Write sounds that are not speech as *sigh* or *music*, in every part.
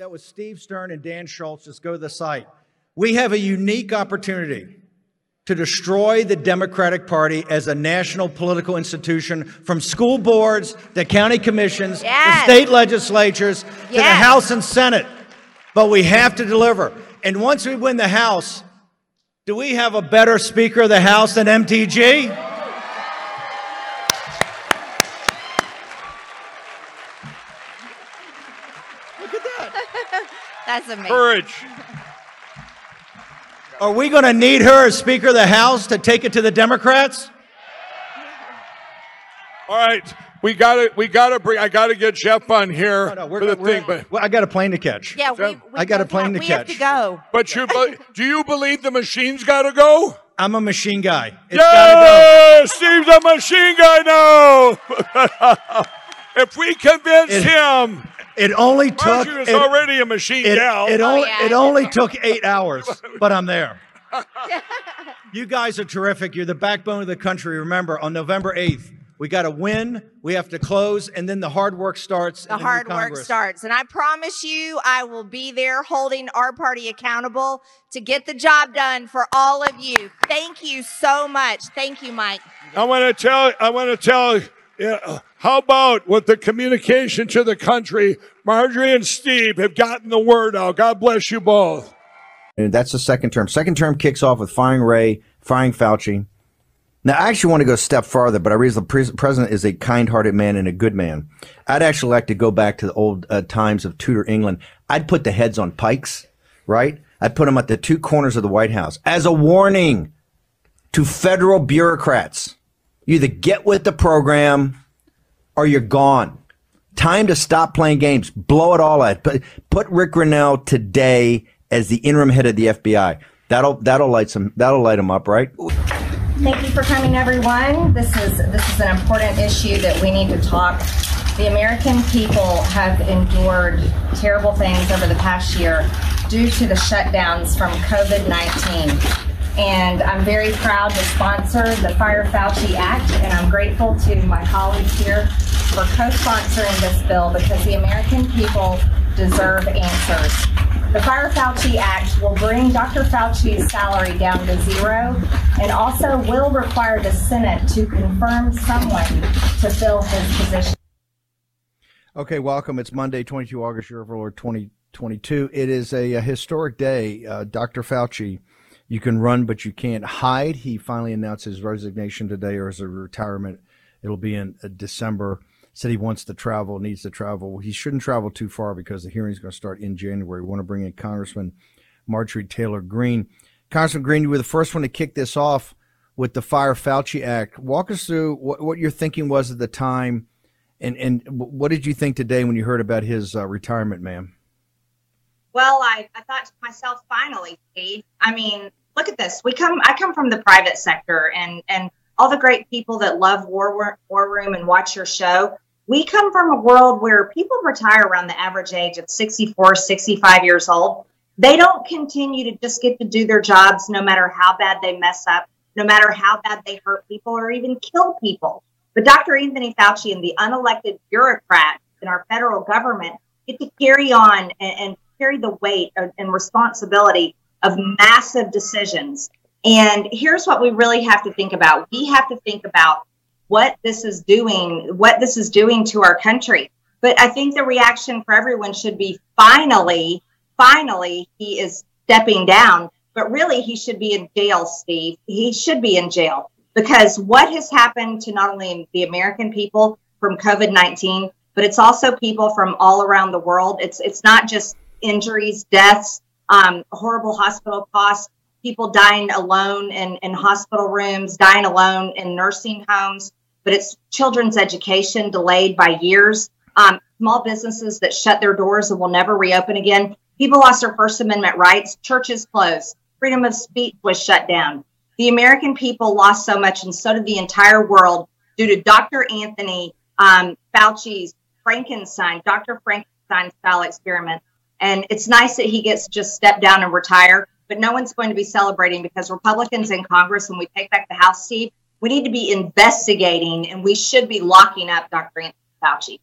that was Steve Stern and Dan Schultz. Just go to the site. We have a unique opportunity to destroy the Democratic Party as a national political institution from school boards to county commissions Yes. to state legislatures to the House and Senate. But we have to deliver. And once we win the House, do we have a better Speaker of the House than MTG? Look at that. That's amazing. Courage. Are we going to need her as Speaker of the House to take it to the Democrats? All right. We got to we got to bring I got to get Jeff on here No, no, we're for the we're- thing but well, I got a plane to catch. Yeah, we, we I got a plane have- to we have catch. to go. but you be- do you believe the machine's got to go? I'm a machine guy. It's gotta Yeah, Steve's a machine guy now. *laughs* if we convince It- him. It only took. Marjorie is It, already a machine it, gal. it, only, oh, yeah. it only took eight hours, *laughs* but I'm there. you guys are terrific. You're the backbone of the country. Remember, on November 8th, we got to win. We have to close, and then the hard work starts. The in new hard work starts. And I promise you, I will be there holding our party accountable to get the job done for all of you. Thank you so much. Thank you, Mike. I want to tell. I want to tell. Yeah, how about with the communication to the country? Marjorie and Steve have gotten the word out. God bless you both. And that's the second term. Second term kicks off with firing Wray, firing Fauci. Now, I actually want to go a step farther, but I realize the pres- president is a kind-hearted man and a good man. I'd actually like to go back to the old uh, times of Tudor England. I'd put the heads on pikes, right? I'd put them at the two corners of the White House as a warning to federal bureaucrats. You either get with the program or you're gone. Time to stop playing games. Blow it all out. Put, put Rick Grenell today as the interim head of the FBI. That'll that'll light some that'll light him up, right? Thank you for coming, everyone. This is this is an important issue that we need to talk. The American people have endured terrible things over the past year due to the shutdowns from COVID 19. And I'm very proud to sponsor the Fire Fauci Act, and I'm grateful to my colleagues here for co sponsoring this bill because the American people deserve answers. The Fire Fauci Act will bring Dr. Fauci's salary down to zero and also will require the Senate to confirm someone to fill his position. Okay, welcome. It's Monday, 22 August, year of Lord 2022. It is a, a historic day. Uh, Dr. Fauci, you can run, but you can't hide. He finally announced his resignation today or his retirement. It'll be in uh, December. Said he wants to travel, needs to travel. He shouldn't travel too far because the hearing's going to start in January. We want to bring in Congressman Marjorie Taylor Greene. Congressman Greene, you were the first one to kick this off with the Fire Fauci Act. Walk us through what, what your thinking was at the time and and what did you think today when you heard about his uh, retirement, ma'am? Well, I, I thought to myself, finally, Steve. I mean, look at this. We come. I come from the private sector, and and all the great people that love War War, Room and watch your show. We come from a world where people retire around the average age of 64, 65 years old. They don't continue to just get to do their jobs no matter how bad they mess up, no matter how bad they hurt people or even kill people. But Dr. Anthony Fauci and the unelected bureaucrats in our federal government get to carry on and, and carry the weight and responsibility of massive decisions. And here's what we really have to think about. We have to think about what this is doing, what this is doing to our country. But I think the reaction for everyone should be finally, finally, he is stepping down. But really, he should be in jail, Steve. He should be in jail because what has happened to not only the American people from COVID 19, but it's also people from all around the world. It's, it's not just injuries, deaths, um, horrible hospital costs, people dying alone in, in hospital rooms, dying alone in nursing homes, but it's children's education delayed by years, um, small businesses that shut their doors and will never reopen again. People lost their First Amendment rights, churches closed, freedom of speech was shut down. The American people lost so much, and so did the entire world due to Dr. Anthony um, Fauci's Frankenstein, Dr. Frankenstein style experiment. And it's nice that he gets to just step down and retire, but no one's going to be celebrating because Republicans in Congress, when we take back the House, Steve, we need to be investigating and we should be locking up Dr. Anthony Fauci.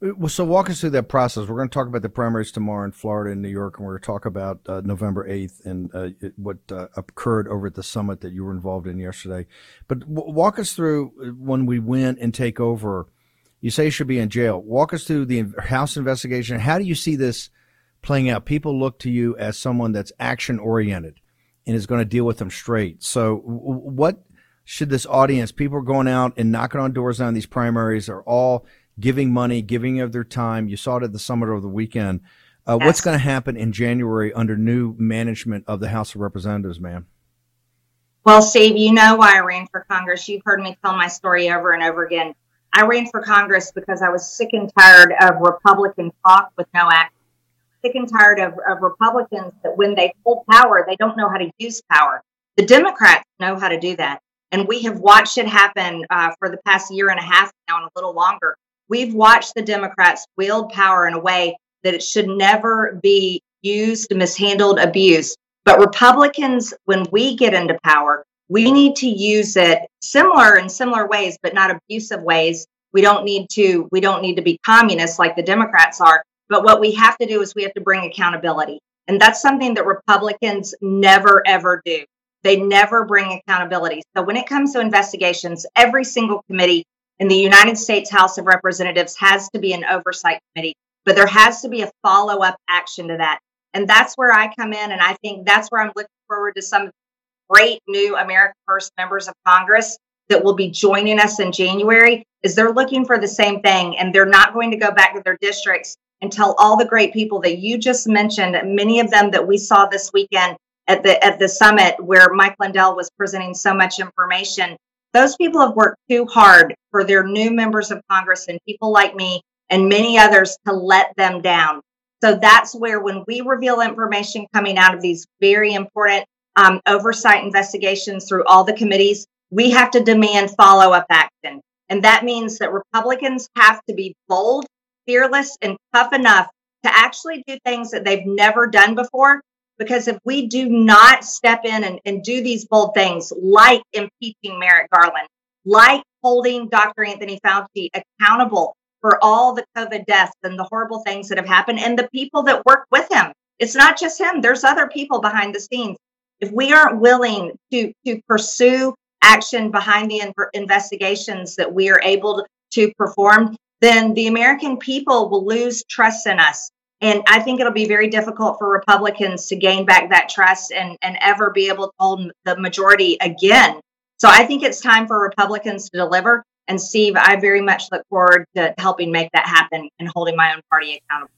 Well, so walk us through that process. We're going to talk about the primaries tomorrow in Florida and New York, and we're going to talk about uh, November 8th and uh, what uh, occurred over at the summit that you were involved in yesterday. But w- walk us through uh, when we win and take over. You say you should be in jail. Walk us through the House investigation. How do you see this playing out? People look to you as someone that's action oriented and is going to deal with them straight. So, what should this audience, people are going out and knocking on doors on these primaries, are all giving money, giving of their time. You saw it at the summit over the weekend. Uh. What's going to happen in January under new management of the House of Representatives, ma'am? Well, Steve, you know why I ran for Congress. You've heard me tell my story over and over again. I ran for Congress because I was sick and tired of Republican talk with no action. Sick and tired of, of Republicans that when they hold power, they don't know how to use power. The Democrats know how to do that. And we have watched it happen uh, for the past year and a half now and a little longer We've watched the Democrats wield power in a way that it should never be used, mishandled, abused. But Republicans, when we get into power, we need to use it similar in similar ways, but not abusive ways. We don't need to, we don't need to be communists like the Democrats are. But what we have to do is we have to bring accountability. And that's something that Republicans never, ever do. They never bring accountability. So when it comes to investigations, every single committee in the United States House of Representatives has to be an oversight committee, but there has to be a follow up action to that. And that's where I come in. And I think that's where I'm looking forward to some great new America First members of Congress that will be joining us in January is they're looking for the same thing and they're not going to go back to their districts and tell all the great people that you just mentioned, many of them that we saw this weekend at the at the summit where Mike Lindell was presenting so much information those people have worked too hard for their new members of Congress and people like me and many others to let them down. So that's where, when we reveal information coming out of these very important um, oversight investigations through all the committees, we have to demand follow up action. And that means that Republicans have to be bold, fearless, and tough enough to actually do things that they've never done before because if we do not step in and, and do these bold things, like impeaching Merrick Garland, like holding Dr. Anthony Fauci accountable for all the COVID deaths and the horrible things that have happened, and the people that work with him, it's not just him, there's other people behind the scenes. If we aren't willing to, to pursue action behind the in- investigations that we are able to perform, then the American people will lose trust in us. And I think it'll be very difficult for Republicans to gain back that trust and, and ever be able to hold the majority again. So I think it's time for Republicans to deliver. And Steve, I very much look forward to helping make that happen and holding my own party accountable.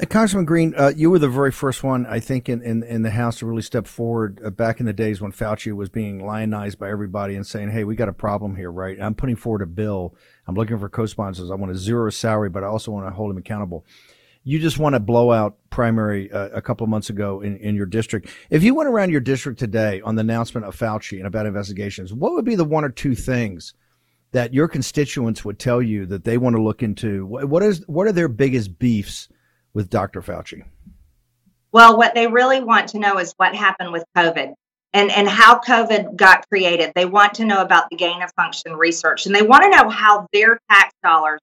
Uh, Congressman Greene, uh, you were the very first one, I think, in, in, in the House to really step forward uh, back in the days when Fauci was being lionized by everybody and saying, hey, we got a problem here, right? I'm putting forward a bill. I'm looking for co sponsors. I want to zero salary, but I also want to hold him accountable you just won a blowout primary uh, a couple of months ago in, in your district. If you went around your district today on the announcement of Fauci and about investigations, what would be the one or two things that your constituents would tell you that they want to look into? What is what are their biggest beefs with Dr. Fauci? Well, what they really want to know is what happened with COVID and, and how COVID got created. They want to know about the gain of function research and they want to know how their tax dollars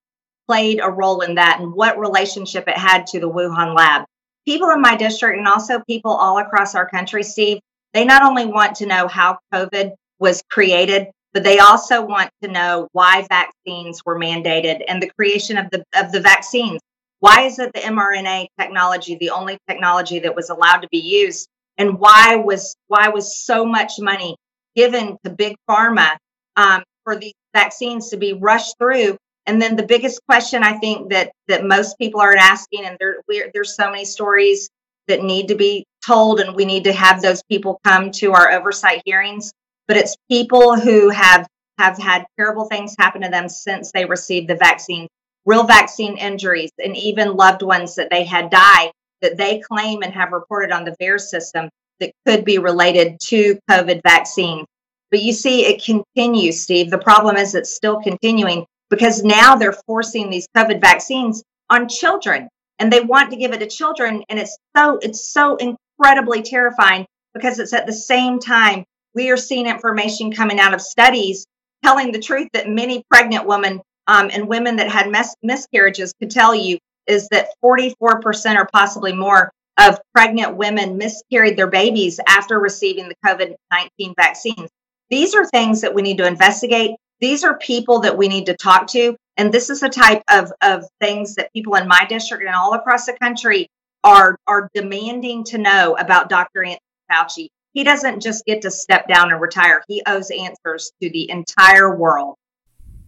played a role in that and what relationship it had to the Wuhan lab. People in my district and also people all across our country, Steve, they not only want to know how COVID was created, but they also want to know why vaccines were mandated and the creation of the of the vaccines. Why is it the mRNA technology the only technology that was allowed to be used? And why was why was so much money given to big pharma um, for these vaccines to be rushed through and then the biggest question I think that that most people are asking, and there there's so many stories that need to be told, and we need to have those people come to our oversight hearings. But it's people who have have had terrible things happen to them since they received the vaccine, real vaccine injuries, and even loved ones that they had died that they claim and have reported on the VAERS system that could be related to COVID vaccine. But you see, it continues, Steve. The problem is it's still continuing because now they're forcing these COVID vaccines on children and they want to give it to children. And it's so, it's so incredibly terrifying because it's at the same time we are seeing information coming out of studies telling the truth that many pregnant women um, and women that had mes- miscarriages could tell you is that 44% or possibly more of pregnant women miscarried their babies after receiving the COVID 19 vaccines. These are things that we need to investigate. These are people that we need to talk to. And this is the type of, of things that people in my district and all across the country are, are demanding to know about Dr. Anthony Fauci. He doesn't just get to step down and retire, he owes answers to the entire world.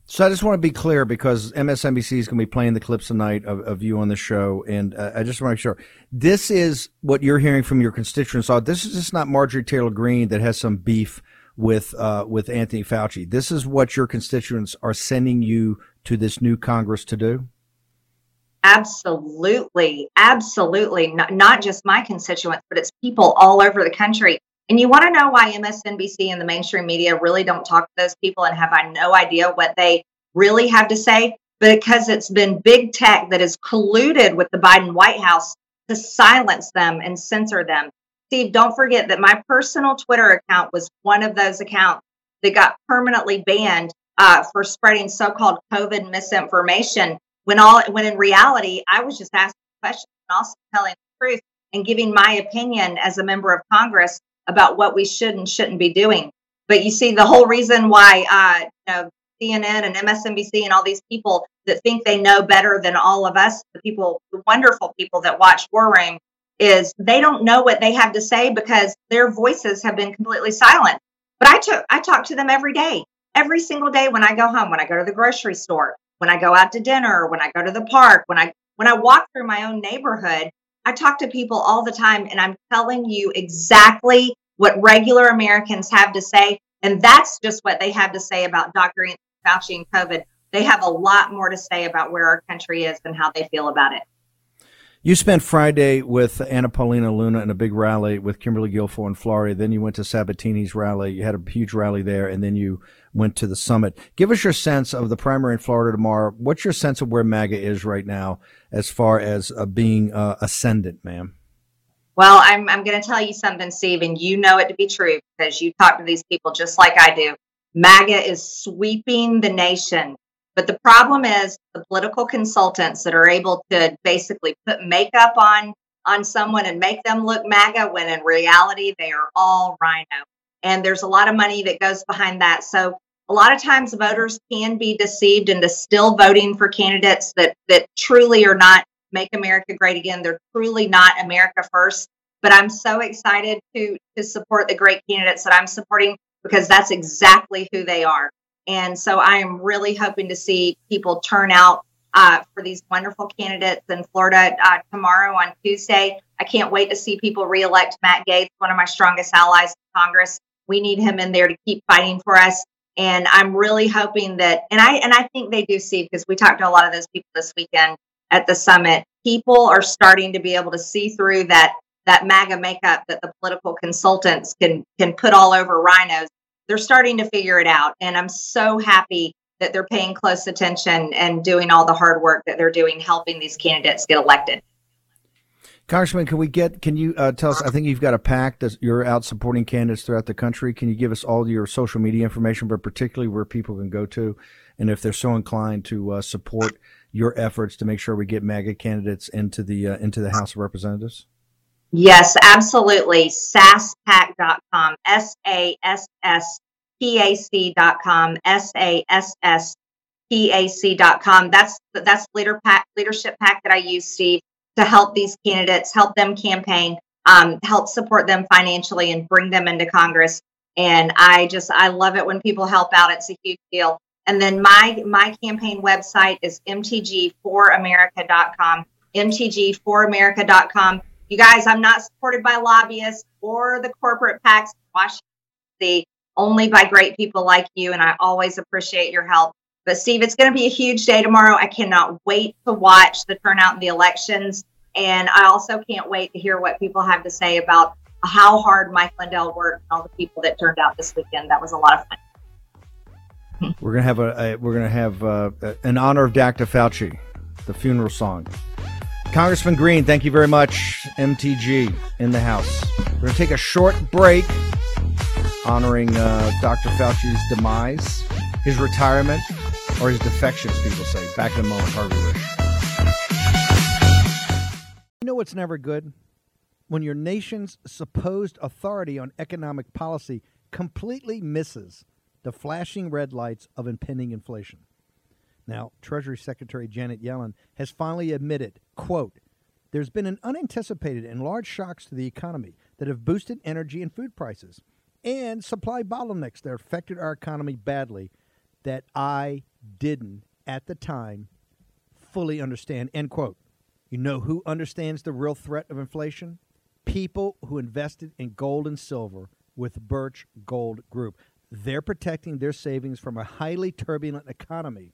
So I just want to be clear because MSNBC is going to be playing the clips tonight of, of you on the show, and uh, I just want to make sure this is what you're hearing from your constituents. This is just not Marjorie Taylor Greene that has some beef with uh, with Anthony Fauci. This is what your constituents are sending you to this new Congress to do. Absolutely, absolutely. Not, not just my constituents, but it's people all over the country. And you want to know why MSNBC and the mainstream media really don't talk to those people and have I no idea what they really have to say? Because it's been big tech that has colluded with the Biden White House to silence them and censor them. Steve, don't forget that my personal Twitter account was one of those accounts that got permanently banned uh, for spreading so-called COVID misinformation. When all when in reality, I was just asking questions and also telling the truth and giving my opinion as a member of Congress about what we should and shouldn't be doing. But you see, the whole reason why uh, you know CNN and MSNBC and all these people that think they know better than all of us, the people, the wonderful people that watch War Room, is they don't know what they have to say because their voices have been completely silent. But I took I talk to them every day, every single day when I go home, when I go to the grocery store, when I go out to dinner, when I go to the park, when I when I walk through my own neighborhood, I talk to people all the time and I'm telling you exactly what regular Americans have to say. And that's just what they have to say about Dr. Anthony Fauci and COVID. They have a lot more to say about where our country is and how they feel about it. You spent Friday with Anna Paulina Luna in a big rally with Kimberly Guilfoyle in Florida. Then you went to Sabatini's rally. You had a huge rally there, and then you went to the summit. Give us your sense of the primary in Florida tomorrow. What's your sense of where MAGA is right now as far as uh, being uh, ascendant, ma'am? Well, I'm, I'm going to tell you something, Steve, and you know it to be true because you talk to these people just like I do. MAGA is sweeping the nation. But the problem is the political consultants that are able to basically put makeup on on someone and make them look MAGA when in reality they are all RINO. And there's a lot of money that goes behind that. So a lot of times voters can be deceived into still voting for candidates that that truly are not make America great again. They're truly not America first. But I'm so excited to to support the great candidates that I'm supporting because that's exactly who they are. And so I am really hoping to see people turn out uh, for these wonderful candidates in Florida uh, tomorrow on Tuesday. I can't wait to see people reelect Matt Gaetz, one of my strongest allies in Congress. We need him in there to keep fighting for us. And I'm really hoping that, and I and I think they do see because we talked to a lot of those people this weekend at the summit. People are starting to be able to see through that that MAGA makeup that the political consultants can can put all over RINOs. They're starting to figure it out, and I'm so happy that they're paying close attention and doing all the hard work that they're doing, helping these candidates get elected. Congressman, can we get? Can you uh, tell us? I think you've got a pact that you're out supporting candidates throughout the country. Can you give us all your social media information, but particularly where people can go to, and if they're so inclined to uh, support your efforts to make sure we get MAGA candidates into the uh, into the House of Representatives? Yes, absolutely. SassPac.com, S A S S P A C.com, S A S S P A C.com. That's that's leader PAC, leadership PAC that I use, Steve to help these candidates, help them campaign, um, help support them financially, and bring them into Congress. And I just I love it when people help out. It's a huge deal. And then my my campaign website is mtg4america.com. mtg4america.com. You guys, I'm not supported by lobbyists or the corporate PACs in Washington. Only by great people like you, and I always appreciate your help. But Steve, it's going to be a huge day tomorrow. I cannot wait to watch the turnout in the elections. And I also can't wait to hear what people have to say about how hard Mike Lindell worked and all the people that turned out this weekend. That was a lot of fun. We're gonna have a, a we're gonna have uh, an honor of Dr. Fauci, the funeral song. Congressman Greene, thank you very much. MTG in the house. We're gonna take a short break, honoring uh, Dr. Fauci's demise, his retirement, or his defection, as people say. Back in a moment, Harvey. You know what's never good? When your nation's supposed authority on economic policy completely misses the flashing red lights of impending inflation. Now, Treasury Secretary Janet Yellen has finally admitted, quote, there's been an unanticipated and large shocks to the economy that have boosted energy and food prices and supply bottlenecks that affected our economy badly that I didn't at the time fully understand. End quote. You know who understands the real threat of inflation? People who invested in gold and silver with Birch Gold Group. They're protecting their savings from a highly turbulent economy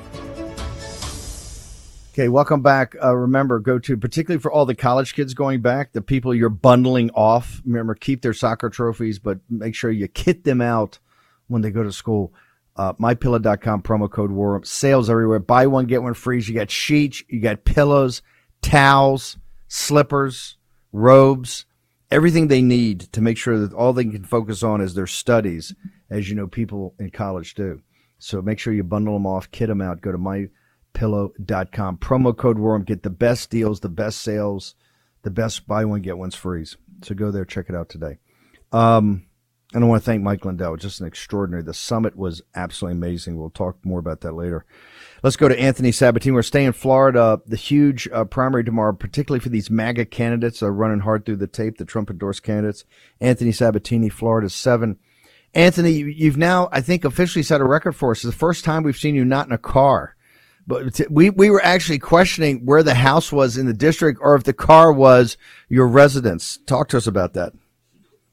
Okay, welcome back. Uh, remember, go to particularly for all the college kids going back, the people you're bundling off. Remember, keep their soccer trophies, but make sure you kit them out when they go to school. Uh, mypillow.com promo code war sales everywhere. Buy one get one free. You got sheets, you got pillows, towels, slippers, robes, everything they need to make sure that all they can focus on is their studies, as you know people in college do. So make sure you bundle them off, kit them out. Go to my pillow.com. Promo code WARM. Get the best deals, the best sales, the best buy one, get one's free. So go there, check it out today. Um, and I want to thank Mike Lindell. Just an extraordinary. The summit was absolutely amazing. We'll talk more about that later. Let's go to Anthony Sabatini. We're staying in Florida. The huge uh, primary tomorrow, particularly for these MAGA candidates, are running hard through the tape. The Trump endorsed candidates. Anthony Sabatini, Florida seven. Anthony, you've now, I think, officially set a record for us. It's the first time we've seen you not in a car. But we, we were actually questioning where the house was in the district or if the car was your residence. Talk to us about that.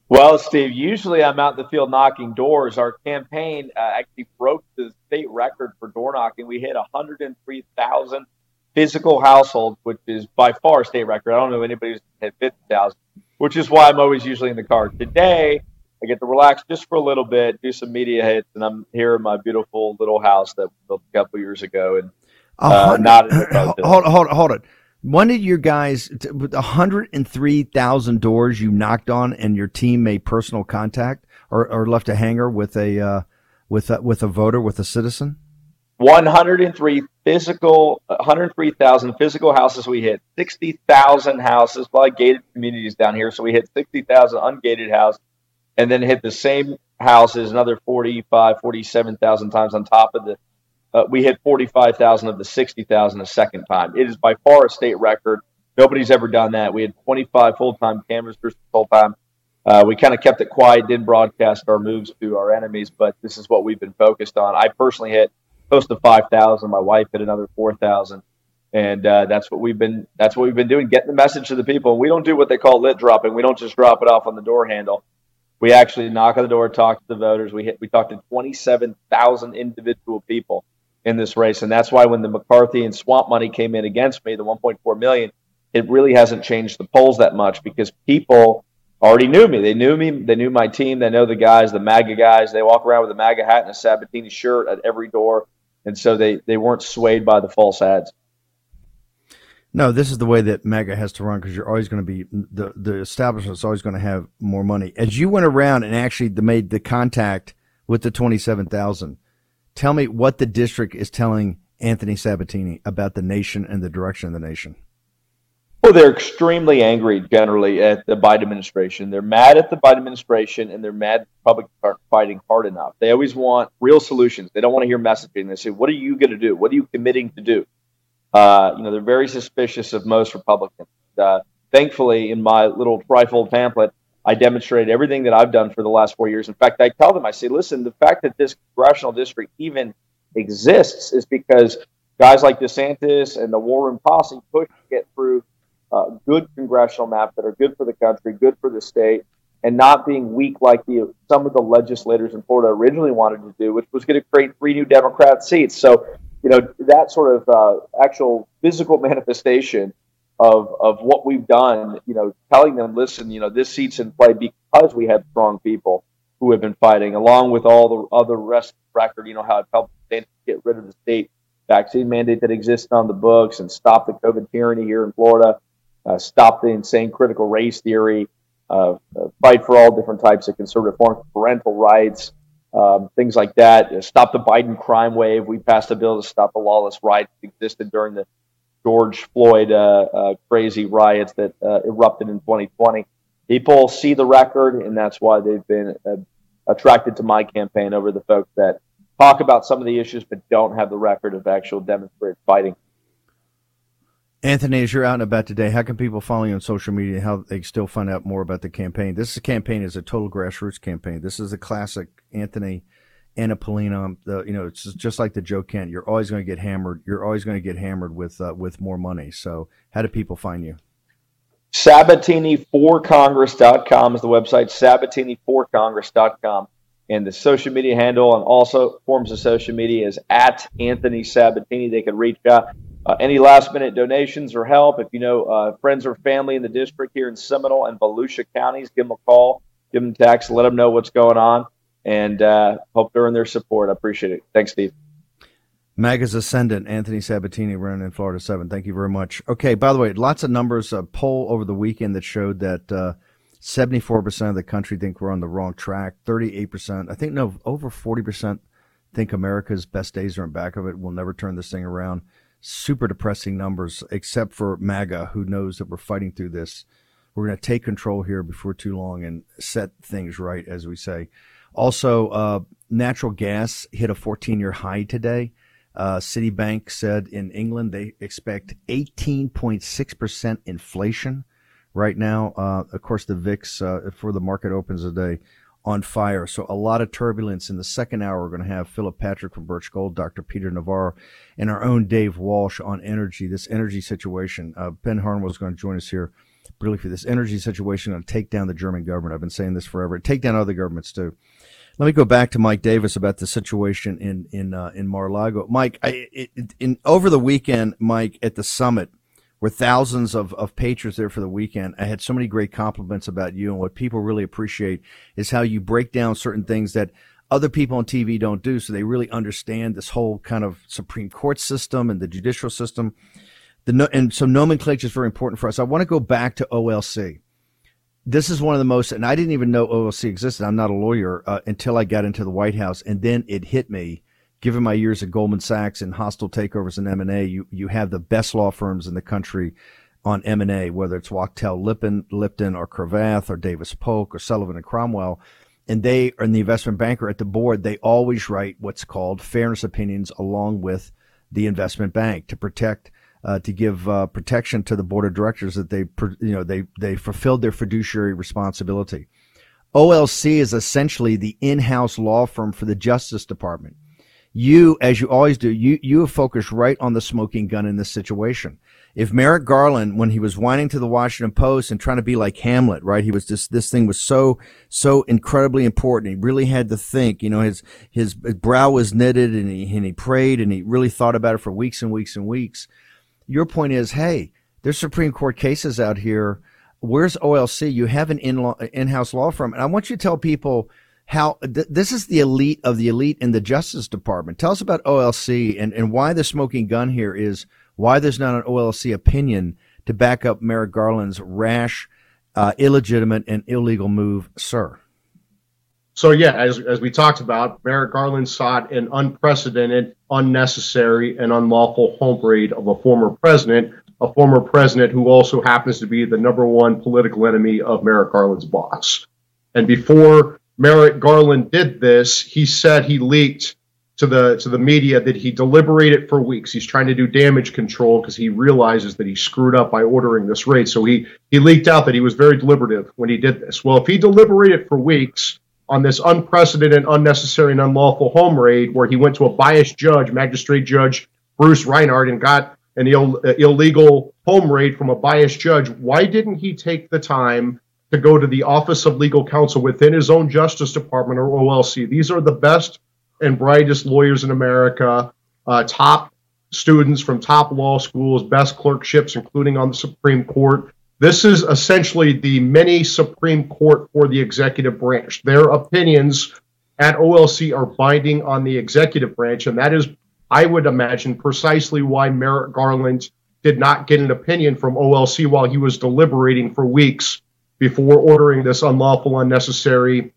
Well, Steve, usually I'm out in the field knocking doors. Our campaign uh, actually broke the state record for door knocking. We hit 103,000 physical households, which is by far state record. I don't know anybody who's hit 50,000, which is why I'm always usually in the car. Today, I get to relax just for a little bit, do some media hits, and I'm here in my beautiful little house that we built a couple years ago. And uh, not *clears throat* hold, hold, hold it. When did your guys, with 103,000 doors you knocked on and your team made personal contact or, or left a hanger with a, uh, with a, with a voter, with a citizen? 103 physical, 103,000 physical houses we hit, 60,000 houses, a lot of gated communities down here. So we hit 60,000 ungated houses and then hit the same houses another 45, 47,000 times on top of the uh, we hit 45,000 of the 60,000 a second time. It is by far a state record. Nobody's ever done that. We had 25 full time canvassers full time. Uh, we kind of kept it quiet, didn't broadcast our moves to our enemies, but this is what we've been focused on. I personally hit close to 5,000. My wife hit another 4,000. And uh, that's what we've been. That's what we've been doing, getting the message to the people. We don't do what they call lit dropping. We don't just drop it off on the door handle. We actually knock on the door, talk to the voters. We hit. We talked to 27,000 individual people in this race. And that's why when the McCarthy and swamp money came in against me, the 1.4 million, it really hasn't changed the polls that much because people already knew me. They knew me. They knew my team. They know the guys, the MAGA guys. They walk around with a MAGA hat and a Sabatini shirt at every door. And so they, they weren't swayed by the false ads. No, this is the way that MAGA has to run because you're always going to be the the establishment's always going to have more money. As you went around and actually made the contact with the twenty seven thousand, Tell me what the district is telling Anthony Sabatini about the nation and the direction of the nation. Well, they're extremely angry generally at the Biden administration. They're mad at the Biden administration and they're mad the Republicans aren't fighting hard enough. They always want real solutions. They don't want to hear messaging. They say, What are you going to do? What are you committing to do? Uh, you know, they're very suspicious of most Republicans. Uh, thankfully, in my little trifold pamphlet, I demonstrated everything that I've done for the last four years. In fact, I tell them, I say, listen, the fact that this congressional district even exists is because guys like DeSantis and the War Room Posse push to get through uh, good congressional maps that are good for the country, good for the state, and not being weak like the some of the legislators in Florida originally wanted to do, which was going to create three new Democrat seats. So, you know, that sort of uh, actual physical *laughs* manifestation of of what we've done, you know, telling them, listen, you know, this seat's in play because we have strong people who have been fighting, along with all the other rest record. You know how it helped get rid of the state vaccine mandate that exists on the books and stop the COVID tyranny here in Florida, uh, stop the insane critical race theory, uh, uh, fight for all different types of conservative forms, parental rights, um, things like that. Stop the Biden crime wave. We passed a bill to stop the lawless riots that existed during the George Floyd uh, uh, crazy riots that uh, erupted in 2020. People see the record, and that's why they've been attracted to my campaign over the folks that talk about some of the issues but don't have the record of actual demonstrated fighting. Anthony, as you're out and about today, how can people follow you on social media? How they still find out more about the campaign? This campaign is a total grassroots campaign. This is a classic Anthony Anna Paulina. The, you know, it's just like the Joe Kent. You're always going to get hammered. You're always going to get hammered with uh, with more money. So, how do people find you? Sabatini4congress.com is the website. Sabatini4congress.com. And the social media handle and also forms of social media is at Anthony Sabatini. They can reach out. Uh, any last minute donations or help, if you know uh, friends or family in the district here in Seminole and Volusia counties, give them a call, give them a text, let them know what's going on, and uh, hope they're in their support. I appreciate it. Thanks, Steve. MAGA's Ascendant, Anthony Sabatini, running in Florida 7. Thank you very much. Okay, by the way, lots of numbers. A poll over the weekend that showed that uh, 74% of the country think we're on the wrong track. 38%, I think, no, over 40% think America's best days are in back of it. We'll never turn this thing around. Super depressing numbers, except for MAGA, who knows that we're fighting through this. We're going to take control here before too long and set things right, as we say. Also, uh, natural gas hit a 14 year high today. Uh, Citibank said in England they expect 18.6% inflation right now. Uh, of course, the VIX uh, for the market opens today on fire. So a lot of turbulence in the second hour. We're going to have Philip Patrick from Birch Gold, Dr. Peter Navarro, and our own Dave Walsh on energy. This energy situation. Uh, ben Harnwell is going to join us here. Really, for this energy situation, going to take down the German government. I've been saying this forever. Take down other governments too. Let me go back to Mike Davis about the situation in in uh, in Mar-a-Lago. Mike, I, it, in over the weekend, Mike at the summit, were thousands of, of patrons there for the weekend. I had so many great compliments about you, and what people really appreciate is how you break down certain things that other people on TV don't do, so they really understand this whole kind of Supreme Court system and the judicial system. The and so nomenclature is very important for us. I want to go back to OLC. This is one of the most, and I didn't even know OLC existed. I'm not a lawyer uh, until I got into the White House, and then it hit me given my years at Goldman Sachs and hostile takeovers and M&A, you, you have the best law firms in the country on M&A, whether it's Wachtell Lipton, Lipton or Cravath or Davis Polk or Sullivan and Cromwell. And they are in the investment banker at the board. They always write what's called fairness opinions along with the investment bank to protect, uh, to give uh, protection to the board of directors that they, you know, they, they fulfilled their fiduciary responsibility. OLC is essentially the in-house law firm for the Justice Department you, as you always do, you, you have focused right on the smoking gun in this situation. If Merrick Garland, when he was whining to the Washington Post and trying to be like Hamlet, right? He was just, this thing was so, so incredibly important. He really had to think, you know, his, his, brow was knitted and he, and he prayed and he really thought about it for weeks and weeks and weeks. Your point is, hey, there's Supreme Court cases out here. Where's OLC? You have an in in-house law firm. And I want you to tell people, how th- this is the elite of the elite in the Justice Department. Tell us about OLC and, and why the smoking gun here is why there's not an OLC opinion to back up Merrick Garland's rash, uh, illegitimate, and illegal move, sir. So, yeah, as, as we talked about, Merrick Garland sought an unprecedented, unnecessary, and unlawful home raid of a former president, a former president who also happens to be the number one political enemy of Merrick Garland's boss. And before Merrick Garland did this, he said he leaked to the to the media that he deliberated for weeks. He's trying to do damage control because he realizes that he screwed up by ordering this raid. So he he leaked out that he was very deliberative when he did this. Well, if he deliberated for weeks on this unprecedented, unnecessary, and unlawful home raid, where he went to a biased judge, magistrate judge Bruce Reinhart, and got an Ill, uh, illegal home raid from a biased judge, why didn't he take the time to go to the Office of Legal Counsel within his own Justice Department or OLC? These are the best and brightest lawyers in America, uh, top students from top law schools, best clerkships, including on the Supreme Court. This is essentially the mini Supreme Court for the executive branch. Their opinions at OLC are binding on the executive branch, and that is, I would imagine, precisely why Merrick Garland did not get an opinion from OLC while he was deliberating for weeks before ordering this unlawful, unnecessary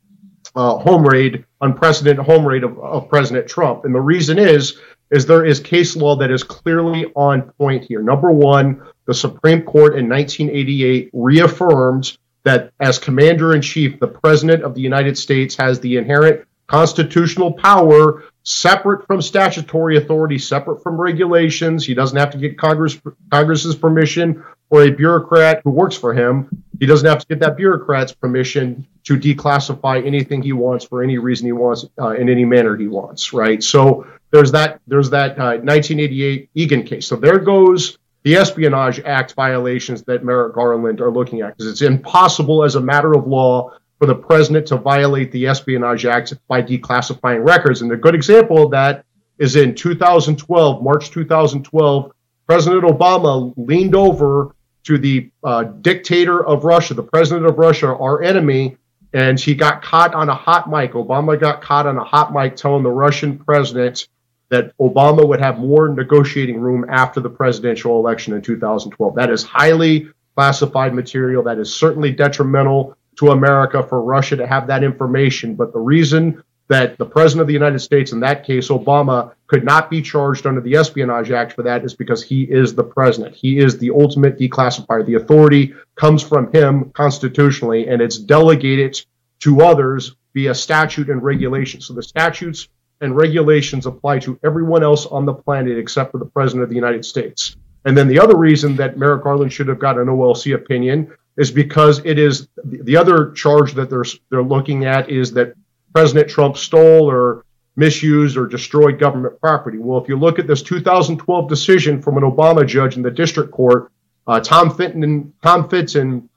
uh, home raid, unprecedented home raid of, of President Trump. And the reason is, is there is case law that is clearly on point here. Number one, the Supreme Court in 1988 reaffirmed that as commander in chief, the president of the United States has the inherent constitutional power separate from statutory authority, separate from regulations. He doesn't have to get Congress Congress's permission or a bureaucrat who works for him. He doesn't have to get that bureaucrat's permission to declassify anything he wants for any reason he wants uh, in any manner he wants. Right. So there's that. There's that uh, 1988 Egan case. So there goes the Espionage Act violations that Merrick Garland are looking at because it's impossible as a matter of law for the president to violate the Espionage Act by declassifying records. And a good example of that is in 2012, March 2012, President Obama leaned over to the uh, dictator of Russia, the president of Russia, our enemy, and he got caught on a hot mic. Obama got caught on a hot mic telling the Russian president that Obama would have more negotiating room after the presidential election in 2012. That is highly classified material. That is certainly detrimental to America for Russia to have that information. But the reason that the president of the United States, in that case, Obama, could not be charged under the Espionage Act for that is because he is the president. He is the ultimate declassifier. The authority comes from him constitutionally, and it's delegated to others via statute and regulation. So the statutes and regulations apply to everyone else on the planet except for the president of the United States. And then the other reason that Merrick Garland should have got an OLC opinion is because it is the other charge that they're they're looking at is that President Trump stole or misused or destroyed government property. Well, if you look at this 2012 decision from an Obama judge in the district court, uh, Tom Fitton, Tom Fitton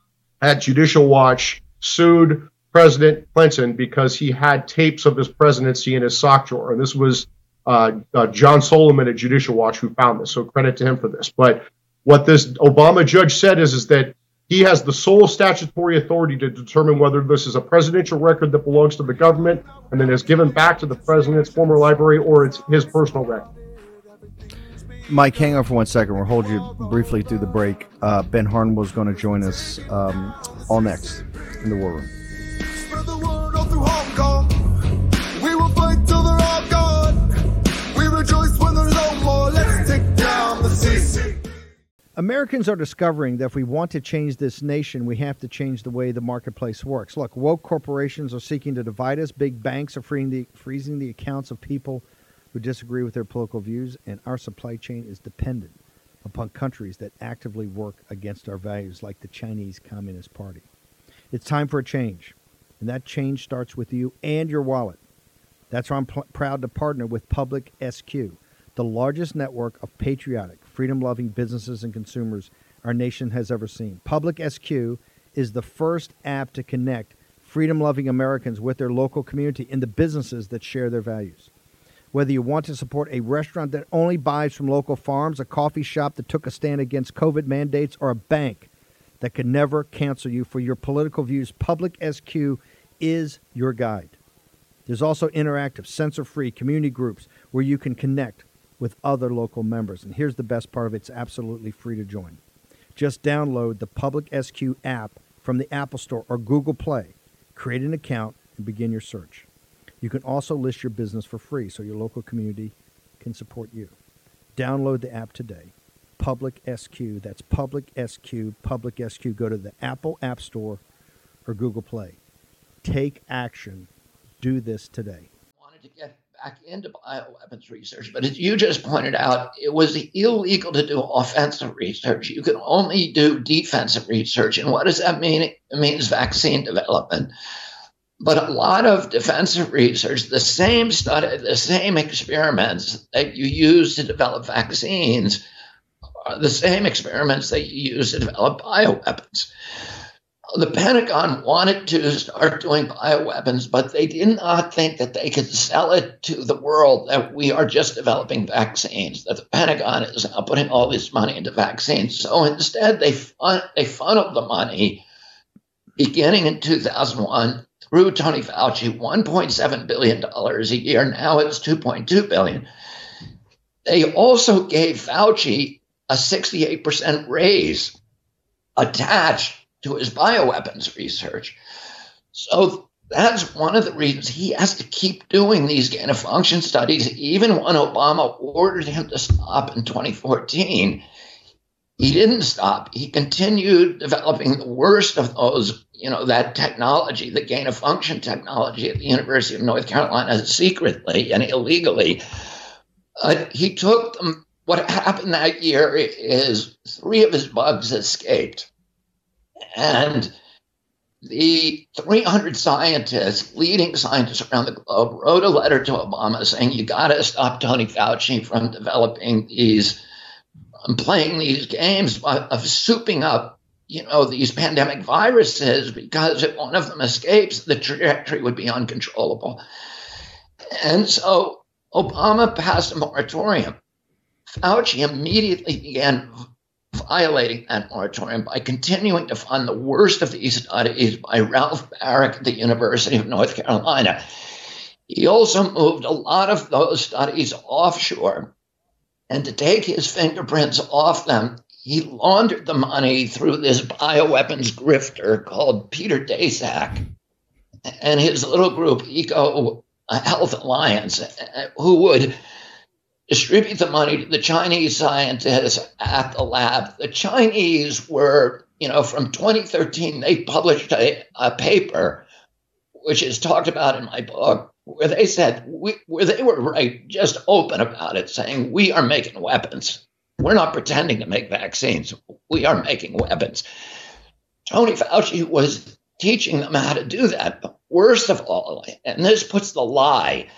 at Judicial Watch sued President Clinton because he had tapes of his presidency in his sock drawer, and this was uh, uh, John Solomon at Judicial Watch who found this. So credit to him for this. But what this Obama judge said is is that he has the sole statutory authority to determine whether this is a presidential record that belongs to the government and then is given back to the president's former library or it's his personal record. Mike, hang on for one second. We'll hold you briefly through the break. Uh, ben Harnwell was going to join us um, all next in the War Room. Americans are discovering that if we want to change this nation, we have to change the way the marketplace works. Look, woke corporations are seeking to divide us. Big banks are freeing the, freezing the accounts of people who disagree with their political views, and our supply chain is dependent upon countries that actively work against our values, like the Chinese Communist Party. It's time for a change, and that change starts with you and your wallet. That's why I'm pl- proud to partner with Public SQ, the largest network of patriotic, freedom loving businesses and consumers our nation has ever seen. Public SQ is the first app to connect freedom loving Americans with their local community and the businesses that share their values. Whether you want to support a restaurant that only buys from local farms, a coffee shop that took a stand against COVID mandates, or a bank that could never cancel you for your political views, Public SQ is your guide. There's also interactive, censor free community groups where you can connect with other local members. And here's the best part of it it's absolutely free to join. Just download the Public SQ app from the Apple Store or Google Play, create an account, and begin your search. You can also list your business for free so your local community can support you. Download the app today. Public SQ. That's Public SQ. Public SQ. Go to the Apple App Store or Google Play. Take action. Do this today. I Wanted to get back into bioweapons research. But as you just pointed out, it was illegal to do offensive research. You can only do defensive research. And what does that mean? It means vaccine development. But a lot of defensive research, the same study, the same experiments that you use to develop vaccines, are the same experiments that you use to develop bioweapons the Pentagon wanted to start doing bioweapons, but they did not think that they could sell it to the world that we are just developing vaccines, that the Pentagon is now putting all this money into vaccines. So instead, they, fun- they funneled the money beginning in 2001 through Tony Fauci, $1.7 billion a year. Now it's 2.2 billion. They also gave Fauci a 68% raise attached to his bioweapons research. So that's one of the reasons he has to keep doing these gain of function studies, even when Obama ordered him to stop in 2014. He didn't stop. He continued developing the worst of those, you know, that technology, the gain of function technology at the University of North Carolina secretly and illegally. He took them. What happened that year is three of his bugs escaped. And the 300 scientists, leading scientists around the globe, wrote a letter to Obama saying, You got to stop Tony Fauci from developing these, um, playing these games of souping up, you know, these pandemic viruses, because if one of them escapes, the trajectory would be uncontrollable. And so Obama passed a moratorium. Fauci immediately began violating that moratorium by continuing to fund the worst of these studies by Ralph Baric at the University of North Carolina. He also moved a lot of those studies offshore. And to take his fingerprints off them, he laundered the money through this bioweapons grifter called Peter Daszak and his little group, Eco Health Alliance, who would distribute the money to the Chinese scientists at the lab. The Chinese were, you know, from 2013, they published a, a paper, which is talked about in my book, where they said, we, where they were right, just open about it, saying, we are making weapons. We're not pretending to make vaccines. We are making weapons. Tony Fauci was teaching them how to do that. But worst of all, and this puts the lie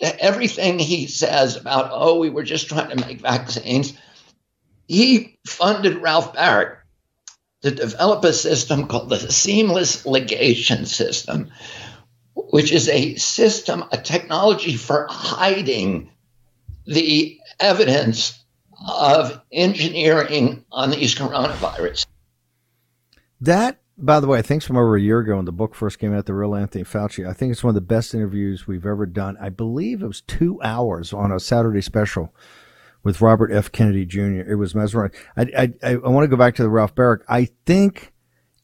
everything he says about, oh, we were just trying to make vaccines, he funded Ralph Baric to develop a system called the seamless ligation system, which is a system, a technology for hiding the evidence of engineering on these coronavirus. That by the way, I think from over a year ago when the book first came out, The Real Anthony Fauci, I think it's one of the best interviews we've ever done. I believe it was two hours on a Saturday special with Robert F. Kennedy Jr. It was mesmerizing. I, I, I want to go back to the Ralph Baric. I think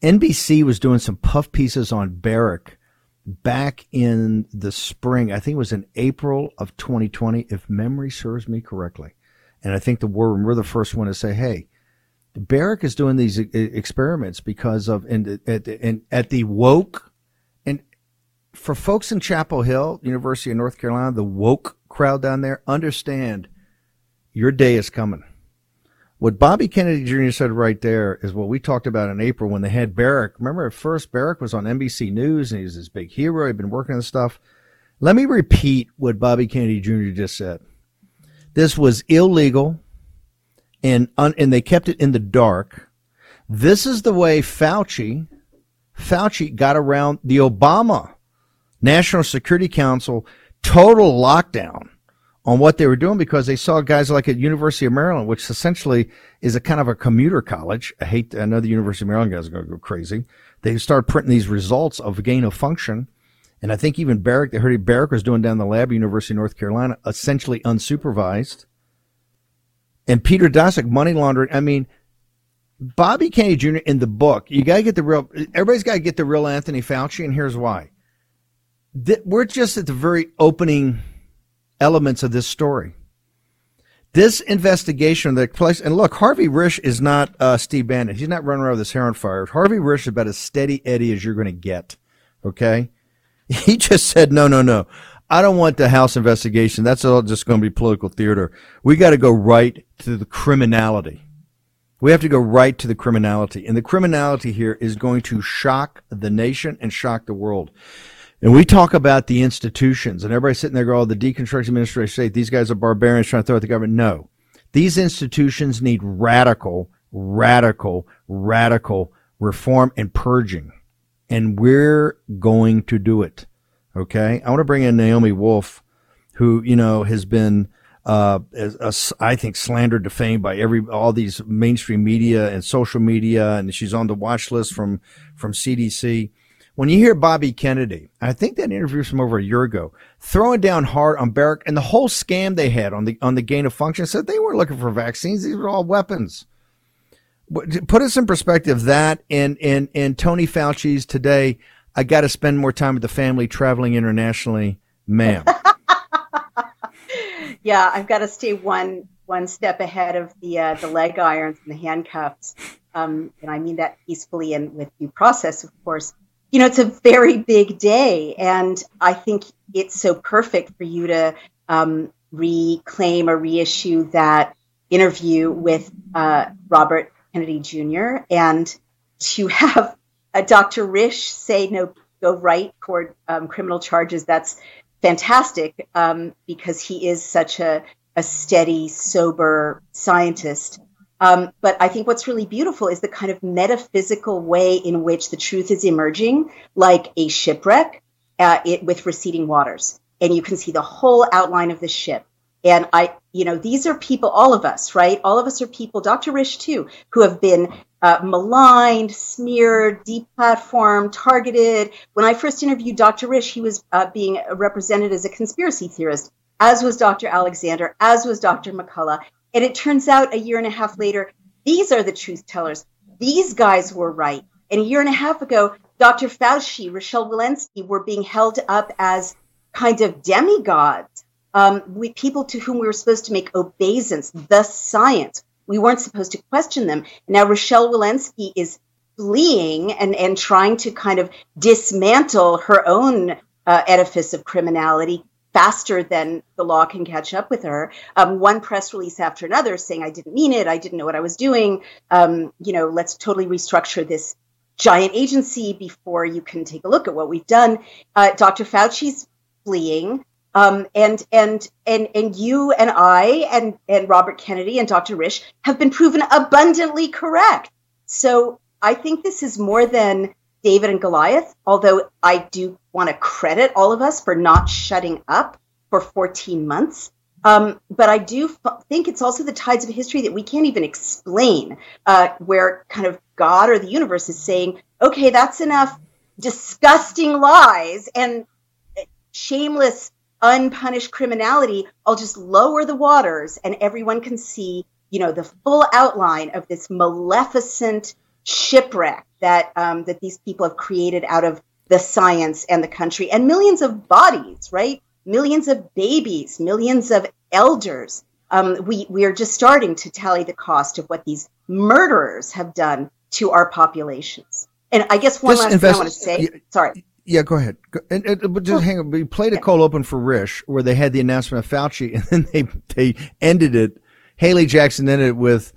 NBC was doing some puff pieces on Baric back in the spring. I think it was in April of 2020, if memory serves me correctly. And I think the war room, we're the first one to say, hey, Baric is doing these uh, experiments because of and at, and at the woke and for folks in Chapel Hill, University of North Carolina, the woke crowd down there, understand your day is coming. What Bobby Kennedy Jr. said right there is what we talked about in April when they had Baric. Remember, at first, Baric was on NBC News and he's this big hero. He'd been working on stuff. Let me repeat what Bobby Kennedy Jr. just said. This was illegal and un, and they kept it in the dark. This is the way Fauci Fauci got around the Obama National Security Council total lockdown on what they were doing because they saw guys like at University of Maryland, which essentially is a kind of a commuter college. I hate, I know the University of Maryland guys are going to go crazy. They start printing these results of gain of function. And I think even Baric, they heard Baric was doing down the lab, University of North Carolina, essentially unsupervised and Peter Daszak money laundering. I mean, Bobby Kennedy Jr. in the book, you got to get the real, everybody's got to get the real Anthony Fauci, and here's why. We're just at the very opening elements of this story. This investigation that place, and look, Harvey Risch is not uh, Steve Bannon. He's not running around with his hair on fire. Harvey Risch is about as steady Eddie as you're going to get. Okay, *laughs* he just said, no, no, no. I don't want the House investigation. That's all just going to be political theater. We got to go right to the criminality. We have to go right to the criminality. And the criminality here is going to shock the nation and shock the world. And we talk about the institutions, and everybody's sitting there going, oh, the deconstruction administration state, these guys are barbarians trying to throw at the government. No. These institutions need radical, radical, radical reform and purging. And we're going to do it. Okay. I want to bring in Naomi Wolf, who, you know, has been, uh, as, I think slandered, defamed by every, all these mainstream media and social media. And she's on the watch list from, from CDC. When you hear Bobby Kennedy, I think that interview from over a year ago, throwing down hard on Baric and the whole scam they had on the on the gain of function said they weren't looking for vaccines; these were all weapons. Put us in perspective that and and and Tony Fauci's today. I got to spend more time with the family traveling internationally, ma'am. *laughs* yeah, I've got to stay one one step ahead of the uh, the leg irons and the handcuffs, um, and I mean that peacefully and with due process, of course you know, it's a very big day. And I think it's so perfect for you to um, reclaim or reissue that interview with uh, Robert Kennedy Jr. and to *laughs* have uh, Dr. Risch say no, go right toward um, criminal charges. That's fantastic um, because he is such a, a steady, sober scientist. Um, but I think what's really beautiful is the kind of metaphysical way in which the truth is emerging, like a shipwreck uh, it, with receding waters. And you can see the whole outline of the ship. And I, you know, these are people, all of us, right? All of us are people, Dr. Risch too, who have been uh, maligned, smeared, deplatformed, targeted. When I first interviewed Dr. Risch, he was uh, being represented as a conspiracy theorist, as was Dr. Alexander, as was Dr. McCullough. And it turns out a year and a half later, these are the truth tellers. These guys were right. And a year and a half ago, Dr. Fauci, Rochelle Walensky were being held up as kind of demigods, um, we, people to whom we were supposed to make obeisance, the science. We weren't supposed to question them. Now Rochelle Walensky is fleeing and, and trying to kind of dismantle her own uh, edifice of criminality faster than the law can catch up with her. Um, one press release after another saying, I didn't mean it. I didn't know what I was doing. Um, you know, let's totally restructure this giant agency before you can take a look at what we've done. Uh, Dr. Fauci's fleeing. Um, and and and and you and I and and Robert Kennedy and Dr. Risch have been proven abundantly correct. So I think this is more than David and Goliath, although I do want to credit all of us for not shutting up for 14 months. Um, but I do f- think it's also the tides of history that we can't even explain, uh, where kind of God or the universe is saying, okay, that's enough disgusting lies and shameless, unpunished criminality. I'll just lower the waters and everyone can see, you know, the full outline of this maleficent shipwreck that um, that these people have created out of the science and the country and millions of bodies, right? Millions of babies, millions of elders. Um, we we are just starting to tally the cost of what these murderers have done to our populations. And I guess one this last invest- thing I want to say. Sorry. Yeah, go ahead. And, and, just hang on. We played a cold open for Risch where they had the announcement of Fauci, *laughs* and then they they ended it. Hallie Jackson ended it with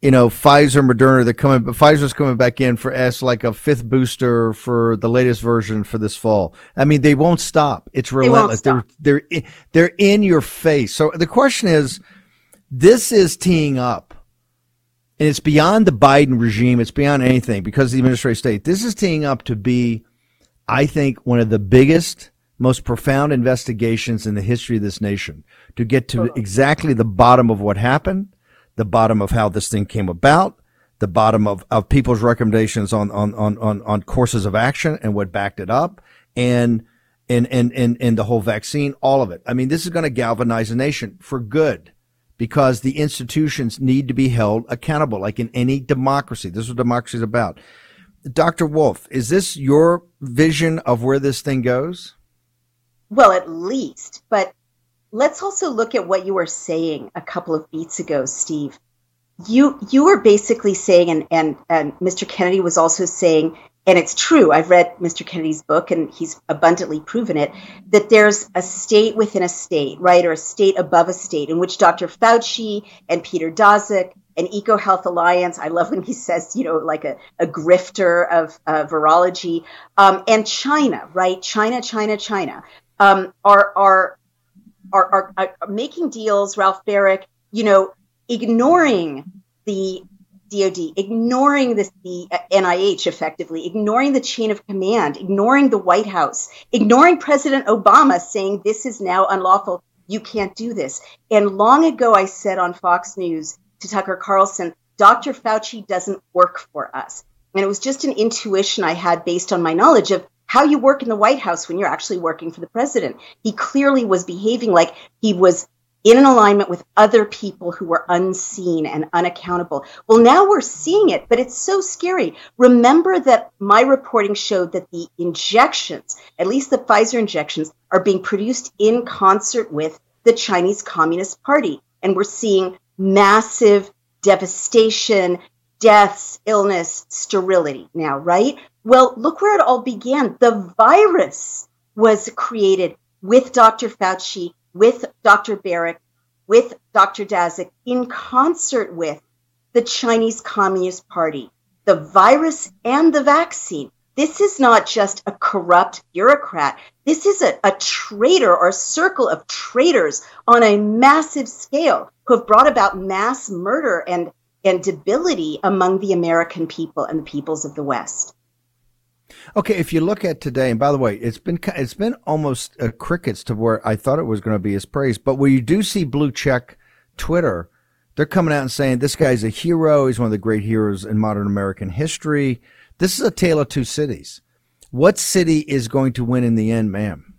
you know, Pfizer, Moderna, they're coming, but Pfizer's coming back in for S like a fifth booster for the latest version for this fall. I mean, they won't stop. It's relentless. They they're, they're, they're in your face. So the question is, this is teeing up and it's beyond the Biden regime. It's beyond anything because the administrative state. This is teeing up to be, I think, one of the biggest, most profound investigations in the history of this nation to get to exactly the bottom of what happened the bottom of how this thing came about, the bottom of, of people's recommendations on, on, on, on, on courses of action and what backed it up and, and, and, and, and the whole vaccine, all of it. I mean, this is going to galvanize the nation for good because the institutions need to be held accountable, like in any democracy. This is what democracy is about. Dr. Wolf, is this your vision of where this thing goes? Well, at least, but let's also look at what you were saying a couple of beats ago, Steve. You you were basically saying, and and, and Mr. Kennedy was also saying, and it's true. I've read Mr. Kennedy's book, and he's abundantly proven it that there's a state within a state, right, or a state above a state, in which Dr. Fauci and Peter Daszak and EcoHealth Alliance. I love when he says, you know, like a, a grifter of uh, virology, um, and China, right? China, China, China um, are, are, are, are, are making deals. Ralph Baric, you know, ignoring the DoD, ignoring the NIH effectively, ignoring the chain of command, ignoring the White House, ignoring President Obama saying this is now unlawful. You can't do this. And long ago, I said on Fox News to Tucker Carlson, Dr. Fauci doesn't work for us. And it was just an intuition I had based on my knowledge of how you work in the White House when you're actually working for the president. He clearly was behaving like he was in an alignment with other people who were unseen and unaccountable. Well, now we're seeing it, but it's so scary. Remember that my reporting showed that the injections, at least the Pfizer injections, are being produced in concert with the Chinese Communist Party. And we're seeing massive devastation, deaths, illness, sterility now, right? Well, look where it all began. The virus was created with Dr. Fauci, with Dr. Baric, with Dr. Daszak, in concert with the Chinese Communist Party. The virus and the vaccine. This is not just a corrupt bureaucrat. This is a, a traitor or a circle of traitors on a massive scale who have brought about mass murder and, and debility among the American people and the peoples of the West. Okay, if you look at today, and by the way, it's been it's been almost uh, crickets to where I thought it was going to be his praise, but where you do see blue check Twitter, they're coming out and saying this guy's a hero. He's one of the great heroes in modern American history. This is a tale of two cities. What city is going to win in the end, ma'am?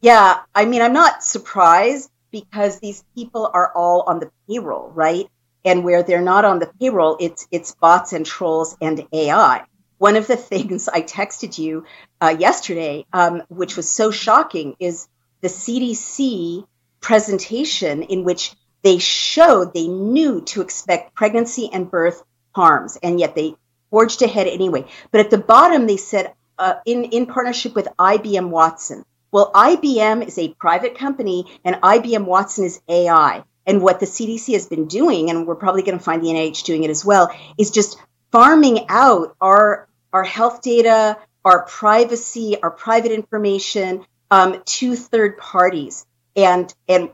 Yeah, I mean, I'm not surprised because these people are all on the payroll, right? And where they're not on the payroll, it's it's bots and trolls and AI one of the *laughs* things I texted you uh, yesterday, um, which was so shocking, is the CDC presentation in which they showed they knew to expect pregnancy and birth harms, and yet they forged ahead anyway. But at the bottom, they said uh, in in partnership with IBM Watson. Well, IBM is a private company, and IBM Watson is AI. And what the CDC has been doing, and we're probably going to find the NIH doing it as well, is just farming out our our health data, our privacy, our private information um, to third parties. And and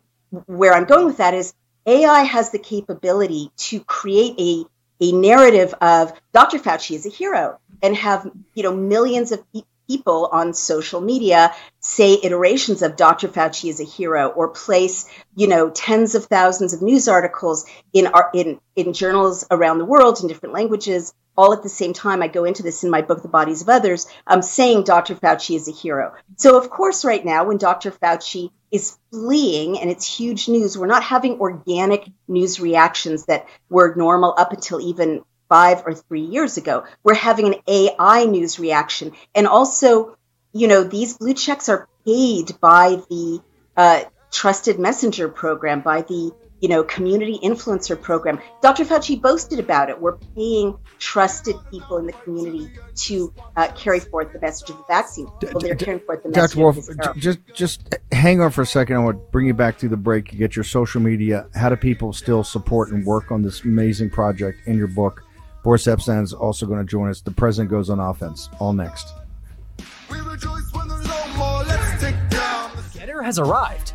where I'm going with that is AI has the capability to create a a narrative of Dr. Fauci is a hero and have you know millions of people on social media say iterations of Dr. Fauci is a hero or place, you know, tens of thousands of news articles in our, in in journals around the world in different languages all at the same time. I go into this in my book, The Bodies of Others, um, saying Dr. Fauci is a hero. So, of course, right now, when Dr. Fauci is fleeing and it's huge news, we're not having organic news reactions that were normal up until even five or three years ago. We're having an AI news reaction. And also, you know, these blue checks are paid by the uh, trusted messenger program, by the you know, community influencer program. Dr. Fauci boasted about it. We're paying trusted people in the community to uh, carry forth the message of the vaccine. Well, they're carrying forth the message. Dr. Wolf, just just hang on for a second. I want to bring you back to the break. You get your social media. How do people still support and work on this amazing project in your book? Boris Epshteyn is also going to join us. The president goes on offense. All next. Gettr has arrived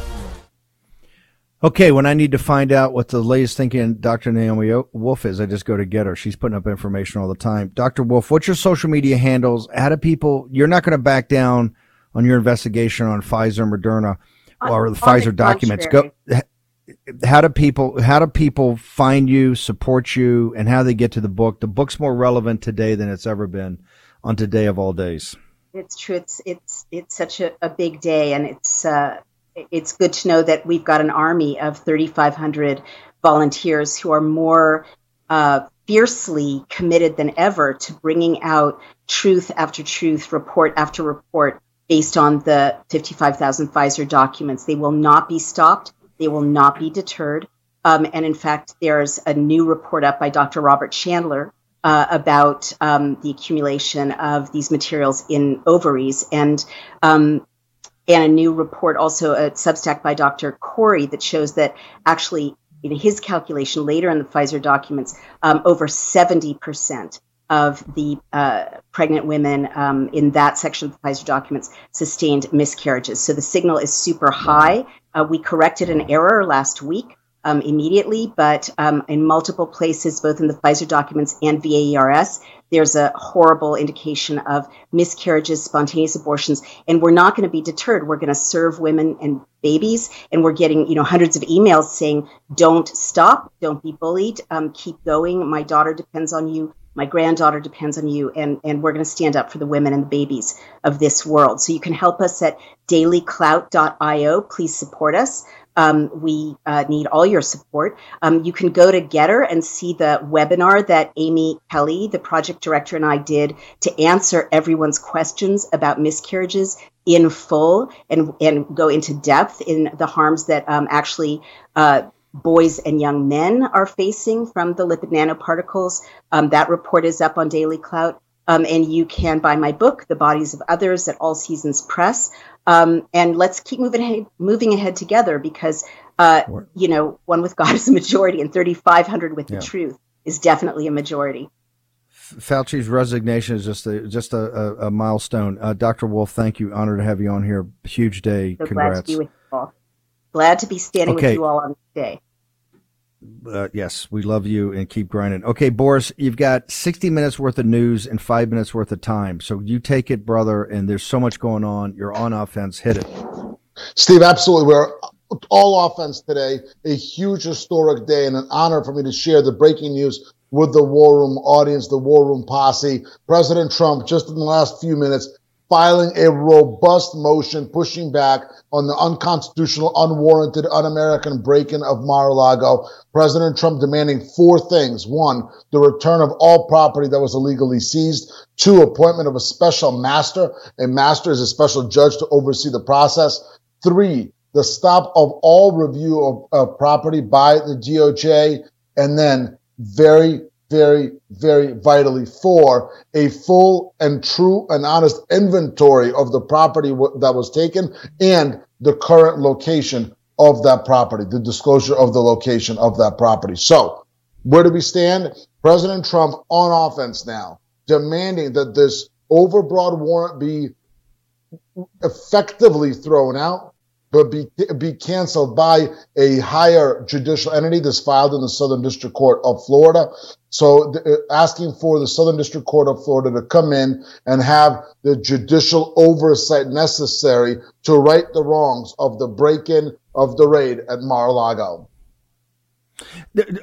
Okay, when I need to find out what the latest thinking Dr. Naomi Wolf is, I just go to Gettr. She's putting up information all the time. Dr. Wolf, what's your social media handles? How do people, you're not going to back down on your investigation on Pfizer, Moderna, or the Pfizer the documents. Go. How do people, how do people find you, support you, and how they get to the book? The book's more relevant today than it's ever been on today of all days. It's true. It's it's it's such a, a big day, and it's uh, it's good to know that we've got an army of 3,500 volunteers who are more uh, fiercely committed than ever to bringing out truth after truth, report after report, based on the 55,000 Pfizer documents. They will not be stopped. They will not be deterred. Um, and in fact, there's a new report up by Dr. Robert Chandler uh, about um, the accumulation of these materials in ovaries, and um, and a new report also a Substack by Dr. Corey that shows that actually in his calculation later in the Pfizer documents, um, over seventy percent of the uh, pregnant women um, in that section of the Pfizer documents sustained miscarriages. So the signal is super high. Uh, we corrected an error last week um, immediately, but um, in multiple places, both in the Pfizer documents and VAERS, there's a horrible indication of miscarriages, spontaneous abortions, and we're not going to be deterred. We're going to serve women and babies, and we're getting you know hundreds of emails saying, "Don't stop, don't be bullied, um, keep going. My daughter depends on you." My granddaughter depends on you, and, and we're going to stand up for the women and the babies of this world. So you can help us at dailyclout.io. Please support us. Um, we uh, need all your support. Um, you can go to Gettr and see the webinar that Amy Kelly, the project director, and I did to answer everyone's questions about miscarriages in full and, and go into depth in the harms that um, actually uh, boys and young men are facing from the lipid nanoparticles. Um, that report is up on Daily Clout. Um, and you can buy my book, The Bodies of Others, at All Seasons Press. Um, and let's keep moving ahead, moving ahead together because, uh, you know, one with God is a majority, and 3,500 with yeah. the truth is definitely a majority. Fauci's resignation is just a just a, a, a milestone. Uh, Dr. Wolf, thank you. Honored to have you on here. Huge day. So Congrats. Glad to be with you all. Glad to be standing okay. with you all on this day. Uh, yes, we love you and keep grinding. Okay, Boris, you've got 60 minutes worth of news and five minutes worth of time. So you take it, brother, and there's so much going on. You're on offense. Hit it. Steve, absolutely. We're all offense today. A huge historic day and an honor for me to share the breaking news with the War Room audience, the War Room posse. President Trump, just in the last few minutes, filing a robust motion pushing back on the unconstitutional, unwarranted, un American break in of Mar a Lago. President Trump demanding four things. One, the return of all property that was illegally seized. Two, appointment of a special master. A master is a special judge to oversee the process. Three, the stop of all review of, of property by the DOJ. And then, very very, very vitally for a full and true and honest inventory of the property w- that was taken and the current location of that property, the disclosure of the location of that property. So, where do we stand? President Trump on offense now, demanding that this overbroad warrant be effectively thrown out but be, be canceled by a higher judicial entity that's filed in the Southern District Court of Florida. So uh, asking for the Southern District Court of Florida to come in and have the judicial oversight necessary to right the wrongs of the break-in of the raid at Mar-a-Lago.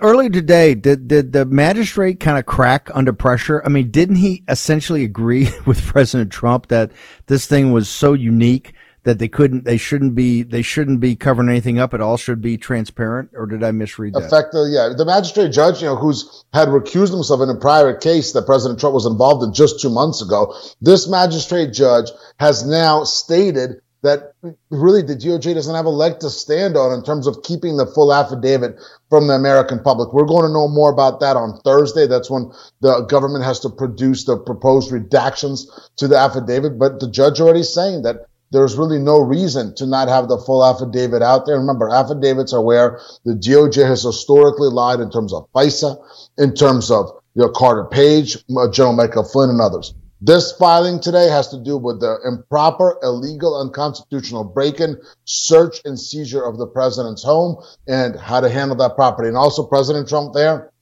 Early today, did did the magistrate kind of crack under pressure? I mean, didn't he essentially agree *laughs* with President Trump that this thing was so unique that they couldn't, they shouldn't be, they shouldn't be covering anything up. It all should be transparent. Or did I misread that? Effective, yeah. The magistrate judge, you know, who's had recused himself in a prior case that President Trump was involved in just two months ago. This magistrate judge has now stated that really the DOJ doesn't have a leg to stand on in terms of keeping the full affidavit from the American public. We're going to know more about that on Thursday. That's when the government has to produce the proposed redactions to the affidavit. But the judge already saying that there's really no reason to not have the full affidavit out there. Remember, affidavits are where the DOJ has historically lied in terms of FISA, in terms of you know, Carter Page, uh, General Michael Flynn, and others. This filing today has to do with the improper, illegal, unconstitutional break-in, search, and seizure of the president's home and how to handle that property. And also President Trump there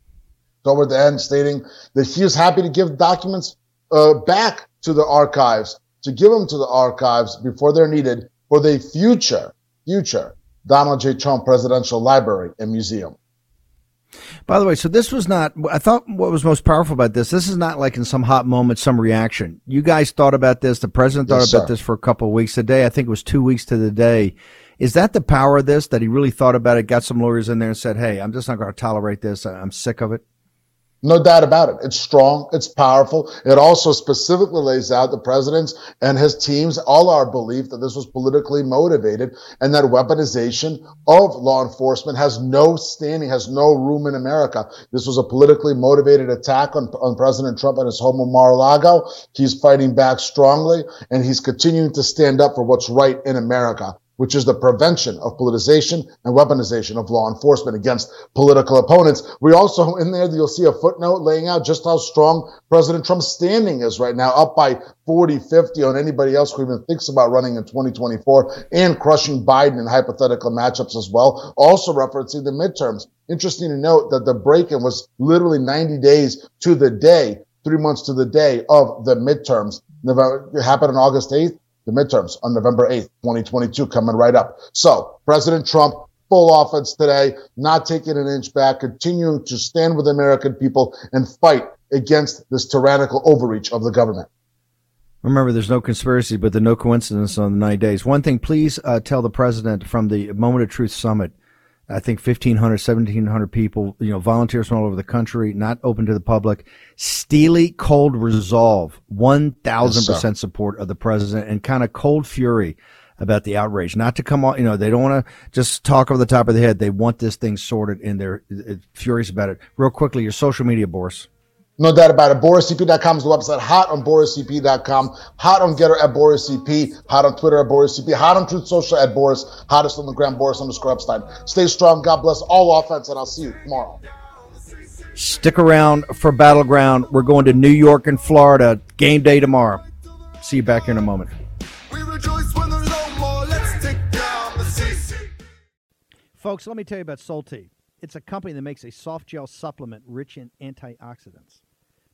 toward the end stating that he is happy to give documents uh, back to the archives to give them to the archives before they're needed for the future, future Donald J. Trump Presidential Library and Museum. By the way, so this was not, I thought what was most powerful about this, this is not like in some hot moment, some reaction. You guys thought about this. The president thought Yes, about sir. this for a couple of weeks a day. I think it was two weeks to the day. Is that the power of this that he really thought about it, got some lawyers in there and said, Hey, I'm just not going to tolerate this. I'm sick of it. No doubt about it. It's strong. It's powerful. It also specifically lays out the president's and his team's all our belief that this was politically motivated and that weaponization of law enforcement has no standing, has no room in America. This was a politically motivated attack on, on President Trump and his home in Mar-a-Lago. He's fighting back strongly and he's continuing to stand up for what's right in America which is the prevention of politicization and weaponization of law enforcement against political opponents. We also, in there, you'll see a footnote laying out just how strong President Trump's standing is right now, up by 40, 50 on anybody else who even thinks about running in 2024 and crushing Biden in hypothetical matchups as well. Also referencing the midterms. Interesting to note that the break-in was literally 90 days to the day, three months to the day of the midterms. November, it happened on August 8th the midterms on November 8th, 2022, coming right up. So, President Trump, full offense today, not taking an inch back, continuing to stand with American people and fight against this tyrannical overreach of the government. Remember, there's no conspiracy, but the no coincidence on the nine days. One thing, please uh, tell the president from the Moment of Truth Summit. I think 1,500, 1,700 people, you know, volunteers from all over the country, not open to the public. Steely cold resolve, 1,000% support of the president and kind of cold fury about the outrage. Not to come on, you know, they don't want to just talk over the top of the head. They want this thing sorted and they're uh, furious about it. Real quickly, your social media, Boris. No doubt about it. BorisEP.com is the website. Hot on BorisEP.com. Hot on Gettr at BorisEP. Hot on Twitter at BorisEP. Hot on Truth Social at Boris. Hottest on the gram, Boris underscore Epshteyn. Stay strong. God bless all offense, and I'll see you tomorrow. Stick around for Battleground. We're going to New York and Florida. Game day tomorrow. See you back here in a moment. Folks, let me tell you about Solti. It's a company that makes a soft gel supplement rich in antioxidants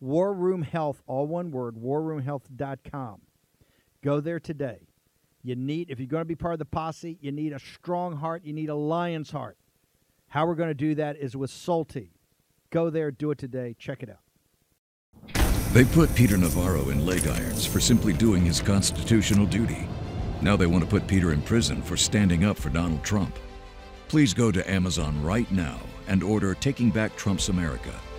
War Room Health, all one word, warroomhealth.com. Go there today. You need, if you're going to be part of the posse, you need a strong heart. You need a lion's heart. How we're going to do that is with Salty. Go there, do it today. Check it out. They put Peter Navarro in leg irons for simply doing his constitutional duty. Now they want to put Peter in prison for standing up for Donald Trump. Please go to Amazon right now and order Taking Back Trump's America